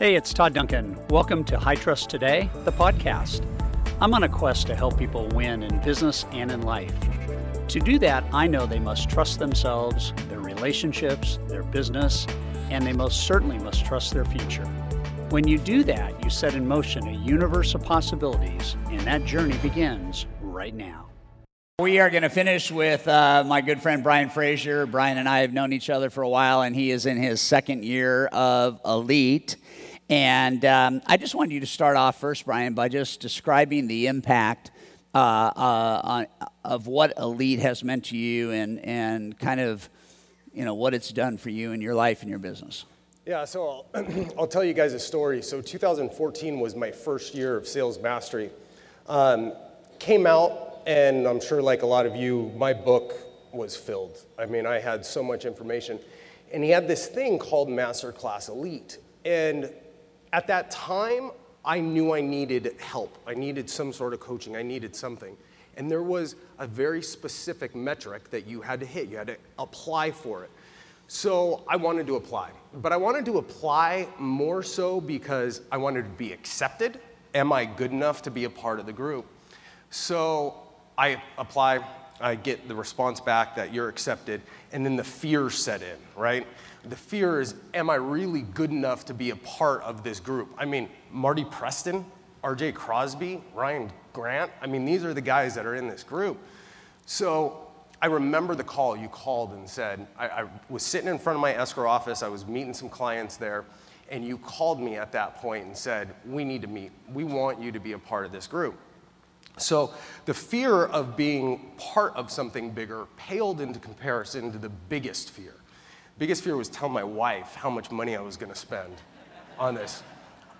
Hey, it's Todd Duncan. Welcome to High Trust Today, the podcast. I'm on a quest to help people win in business and in life. To do that, I know they must trust themselves, their relationships, their business, and they most certainly must trust their future. When you do that, you set in motion a universe of possibilities, and that journey begins right now. We are going to finish with uh, my good friend Brian Frazier. Brian and I have known each other for a while, and he is in his second year of Elite. And um, I just wanted you to start off first, Brian, by just describing the impact uh, uh, on, of what Elite has meant to you and, and kind of, you know, what it's done for you in your life and your business. Yeah, so I'll, I'll tell you guys a story. So 2014 was my first year of sales mastery. Um, came out, and I'm sure like a lot of you, my book was filled. I mean, I had so much information. And he had this thing called Masterclass Elite. And at that time, I knew I needed help. I needed some sort of coaching. I needed something. And there was a very specific metric that you had to hit. You had to apply for it. So I wanted to apply. But I wanted to apply more so because I wanted to be accepted. Am I good enough to be a part of the group? So I apply, I get the response back that you're accepted, and then the fear set in, right? The fear is, am I really good enough to be a part of this group? I mean, Marty Preston, RJ Crosby, Ryan Grant, I mean, these are the guys that are in this group. So I remember the call you called and said, I, I was sitting in front of my escrow office, I was meeting some clients there, and you called me at that point and said, We need to meet. We want you to be a part of this group. So the fear of being part of something bigger paled into comparison to the biggest fear. Biggest fear was telling my wife how much money I was going to spend on this.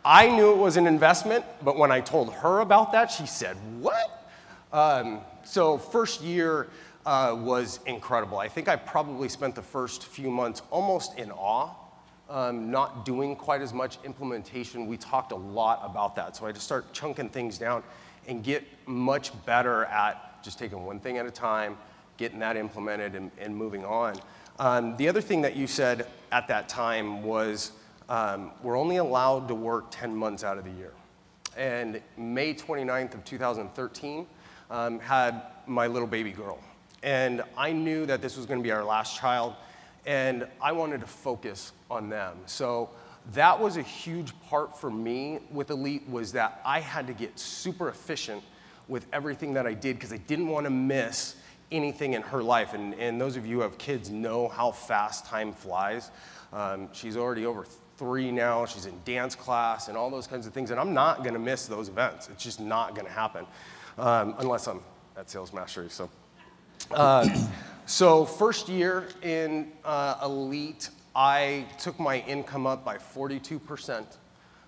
I knew it was an investment, but when I told her about that, she said, What? Um, so, first year uh, was incredible. I think I probably spent the first few months almost in awe, um, not doing quite as much implementation. We talked a lot about that. So, I just start chunking things down and get much better at just taking one thing at a time, getting that implemented, and, and moving on. Um, the other thing that you said at that time was um, we're only allowed to work 10 months out of the year. And May 29th of 2013 um, had my little baby girl. And I knew that this was going to be our last child, and I wanted to focus on them. So that was a huge part for me with Elite was that I had to get super efficient with everything that I did because I didn't want to miss anything in her life. And, and those of you who have kids know how fast time flies. Um, she's already over three now. She's in dance class and all those kinds of things. And I'm not going to miss those events. It's just not going to happen um, unless I'm at Sales Mastery. So, uh, so first year in uh, Elite, I took my income up by 42%.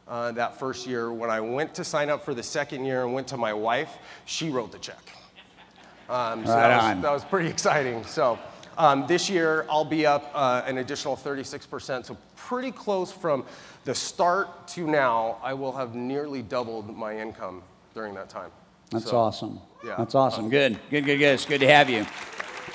Uh, that first year. When I went to sign up for the second year and went to my wife, she wrote the check. Um, so Right that, on. was, that was pretty exciting. So um, this year I'll be up uh, an additional 36%. So pretty close from the start to now. I will have nearly doubled my income during that time. That's So, awesome. yeah. That's awesome. Good, good, good, good. It's good to have you.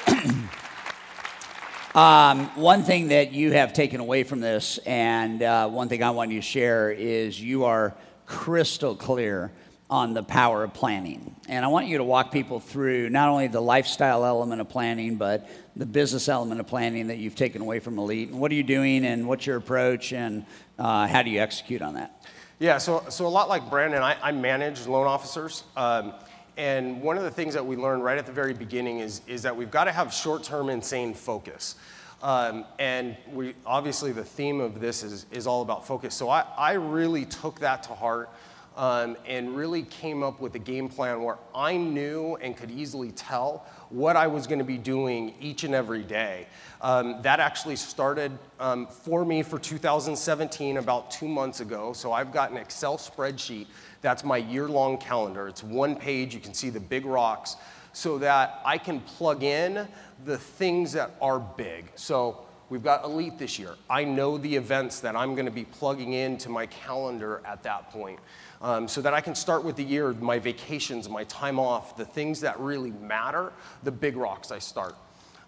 um, one thing that you have taken away from this, and uh, one thing I want you to share, is you are crystal clear on the power of planning. And I want you to walk people through not only the lifestyle element of planning, but the business element of planning that you've taken away from Elite. And what are you doing, and what's your approach, and uh, how do you execute on that? Yeah, so, so a lot like Brandon, I, I manage loan officers. Um, and one of the things that we learned right at the very beginning is, is that we've got to have short term insane focus. Um, and we, obviously, the theme of this is, is all about focus. So I, I really took that to heart um, and really came up with a game plan where I knew and could easily tell what I was going to be doing each and every day. Um, that actually started um, for me for 2017 about two months ago. So I've got an Excel spreadsheet that's my year long calendar. It's one page, you can see the big rocks, so that I can plug in the things that are big. So We've got Elite this year. I know the events that I'm going to be plugging into my calendar at that point um, so that I can start with the year, my vacations, my time off, the things that really matter, the big rocks I start.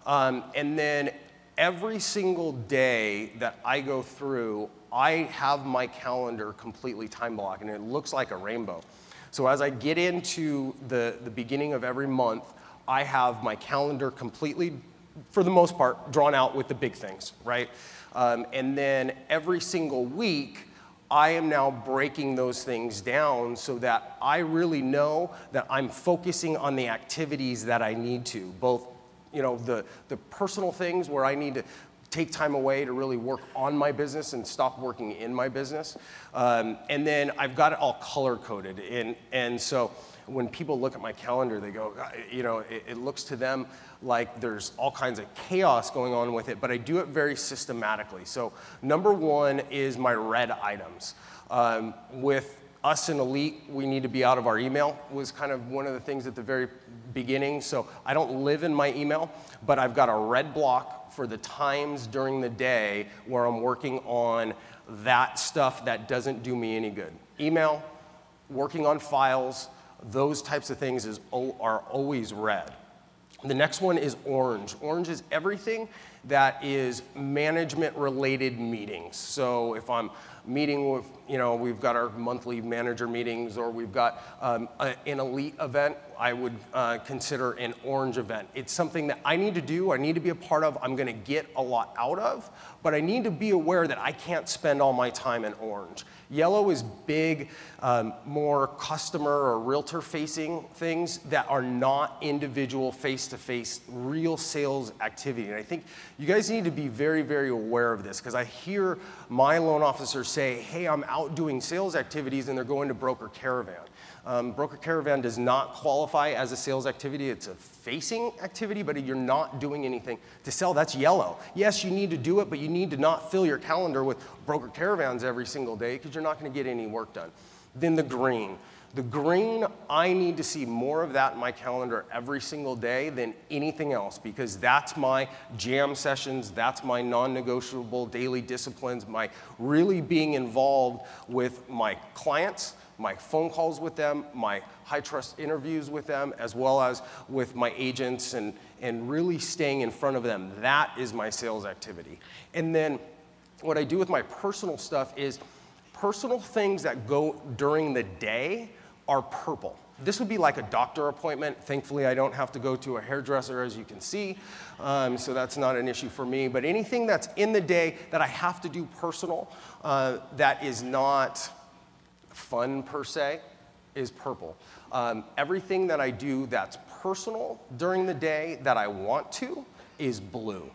Um, and then every single day that I go through, I have my calendar completely time blocked, and it looks like a rainbow. So as I get into the, the beginning of every month, I have my calendar completely, for the most part, drawn out with the big things, right? Um, and then every single week, I am now breaking those things down so that I really know that I'm focusing on the activities that I need to, both you know the, the personal things where I need to take time away to really work on my business and stop working in my business. Um, and then I've got it all color coded. And, and so when people look at my calendar, they go, you know, it, it, looks to them like there's all kinds of chaos going on with it, but I do it very systematically. So, number one is my red items. Um, with us in Elite, we need to be out of our email, was kind of one of the things at the very beginning. So, I don't live in my email, but I've got a red block for the times during the day where I'm working on that stuff that doesn't do me any good. Email, working on files, those types of things is, are always red. The next one is orange. Orange is everything that is management related meetings. So if I'm meeting with, you know, we've got our monthly manager meetings or we've got um, a, an elite event, I would uh, consider an orange event. It's something that I need to do, I need to be a part of, I'm gonna get a lot out of, but I need to be aware that I can't spend all my time in orange. Yellow is big, um, more customer or realtor facing things that are not individual face to face, real sales activity. And I think you guys need to be very, very aware of this because I hear my loan officers say, hey, I'm out doing sales activities and they're going to broker caravan. Um, broker caravan does not qualify as a sales activity. It's a facing activity, but you're not doing anything to sell. That's yellow. Yes, you need to do it, but you need to not fill your calendar with broker caravans every single day because you're not going to get any work done. Then the green. The green, I need to see more of that in my calendar every single day than anything else because that's my jam sessions, that's my non negotiable daily disciplines, my really being involved with my clients, my phone calls with them, my high trust interviews with them, as well as with my agents and, and really staying in front of them. That is my sales activity. And then what I do with my personal stuff is personal things that go during the day are purple. This would be like a doctor appointment. Thankfully, I don't have to go to a hairdresser, as you can see, um, so that's not an issue for me. But anything that's in the day that I have to do personal, uh, that is not fun per se, is purple. Um, everything that I do that's personal during the day that I want to is blue.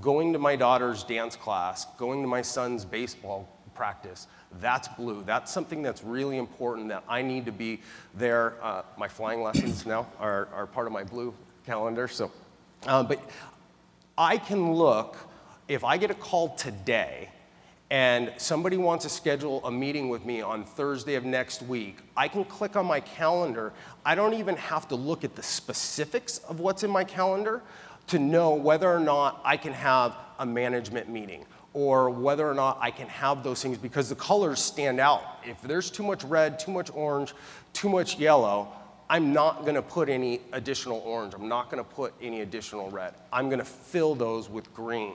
Going to my daughter's dance class, going to my son's baseball practice, that's blue. That's something that's really important that I need to be there. Uh, my flying lessons now are, are part of my blue calendar. So, uh, but I can look, if I get a call today and somebody wants to schedule a meeting with me on Thursday of next week, I can click on my calendar. I don't even have to look at the specifics of what's in my calendar to know whether or not I can have a management meeting or whether or not I can have those things because the colors stand out. If there's too much red, too much orange, too much yellow, I'm not gonna put any additional orange. I'm not gonna put any additional red. I'm gonna fill those with green.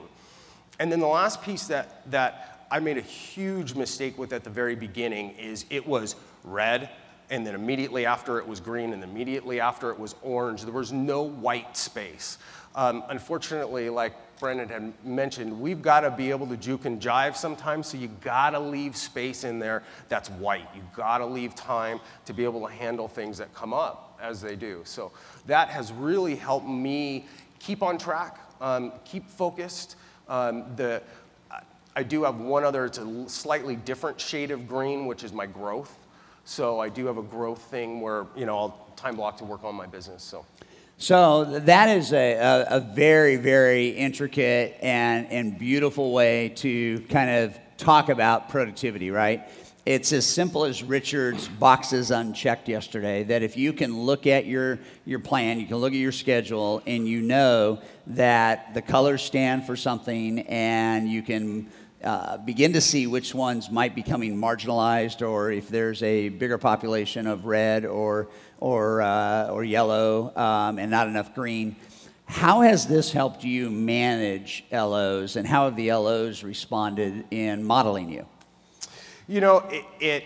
And then the last piece that, that I made a huge mistake with at the very beginning is it was red, and then immediately after it was green, and immediately after it was orange. There was no white space. Um, unfortunately, like Brendan had mentioned, we've got to be able to juke and jive sometimes, so you got to leave space in there that's white. You got to leave time to be able to handle things that come up as they do. So that has really helped me keep on track, um, keep focused. Um, the, I do have one other, it's a slightly different shade of green, which is my growth. So I do have a growth thing where, you know, I'll time block to work on my business. So. So that is a, a, a, very, very intricate and, and beautiful way to kind of talk about productivity, right? It's as simple as Richard's boxes unchecked yesterday that if you can look at your, your plan, you can look at your schedule, and you know that the colors stand for something, and you can uh, begin to see which ones might be coming marginalized or if there's a bigger population of red or, or, uh, or yellow um, and not enough green. How has this helped you manage LOs and how have the LOs responded in modeling you? You know, it, it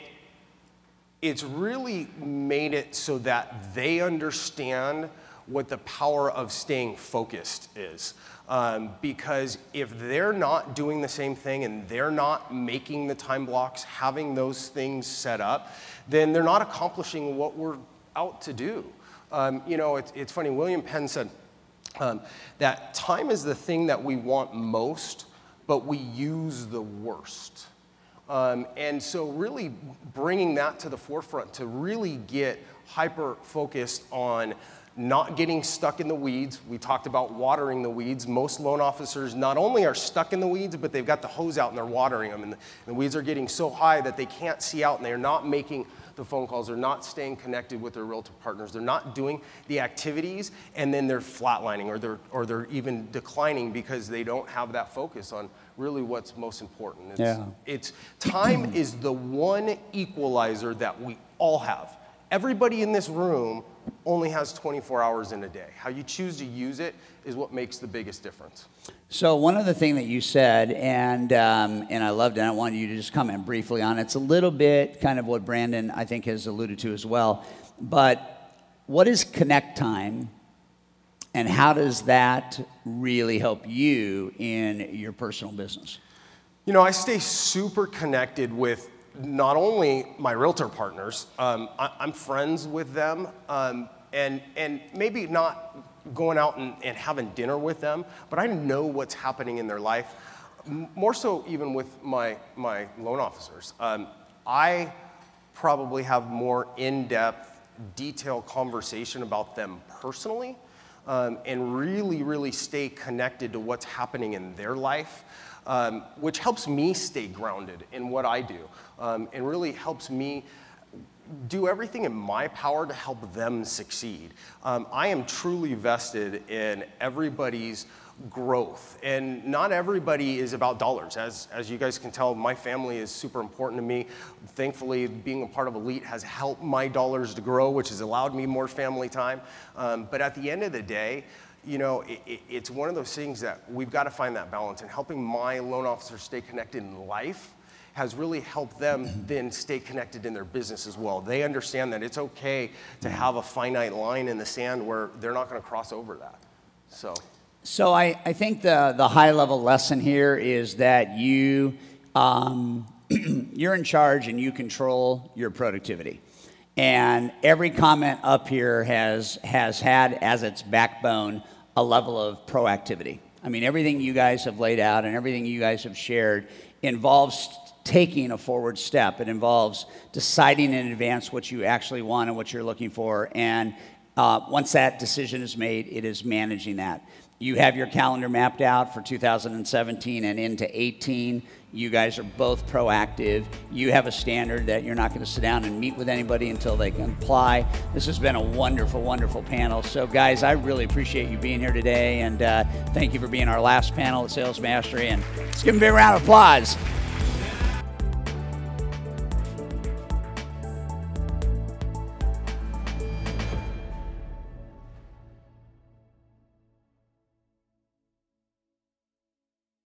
it's really made it so that they understand what the power of staying focused is. Um, because if they're not doing the same thing and they're not making the time blocks, having those things set up, then they're not accomplishing what we're out to do. Um, you know, it's, it's funny, William Penn said um, that time is the thing that we want most, but we use the worst. Um, and so, really bringing that to the forefront to really get hyper focused on not getting stuck in the weeds. We talked about watering the weeds. Most loan officers not only are stuck in the weeds, but they've got the hose out and they're watering them. And the, and the weeds are getting so high that they can't see out and they're not making the phone calls, they're not staying connected with their realtor partners, they're not doing the activities, and then they're flatlining or they're, or they're even declining because they don't have that focus on really what's most important. It's, Yeah. it's time is the one equalizer that we all have. Everybody in this room only has 24 hours in a day. How you choose to use it is what makes the biggest difference. So one other thing that you said, and um, and I loved it. I wanted you to just comment briefly on it. It's a little bit kind of what Brandon I think has alluded to as well. But what is connect time, and how does that really help you in your personal business? You know, I stay super connected with not only my realtor partners, um, I, am friends with them, um, and, and maybe not going out and, and having dinner with them, but I know what's happening in their life. More so, even with my, my loan officers. Um, I probably have more in depth, detailed conversation about them personally um, and really, really stay connected to what's happening in their life, um, which helps me stay grounded in what I do um, and really helps me do everything in my power to help them succeed. Um, I am truly vested in everybody's growth, and not everybody is about dollars. As, as you guys can tell, my family is super important to me. Thankfully, being a part of Elite has helped my dollars to grow, which has allowed me more family time. Um, but at the end of the day, you know, it, it, it's one of those things that we've got to find that balance. And helping my loan officers stay connected in life has really helped them then stay connected in their business as well. They understand that it's okay to have a finite line in the sand where they're not going to cross over that. So, So I, I think the, the high level lesson here is that you um, you're in charge and you control your productivity. And every comment up here has has had as its backbone a level of proactivity. I mean, everything you guys have laid out and everything you guys have shared involves taking a forward step. It involves deciding in advance what you actually want and what you're looking for. And uh, once that decision is made, it is managing that. You have your calendar mapped out for 2017 and into 18. You guys are both proactive. You have a standard that you're not going to sit down and meet with anybody until they comply. This has been a wonderful, wonderful panel. So, guys, I really appreciate you being here today, and uh, thank you for being our last panel at Sales Mastery. And let's give them a big round of applause.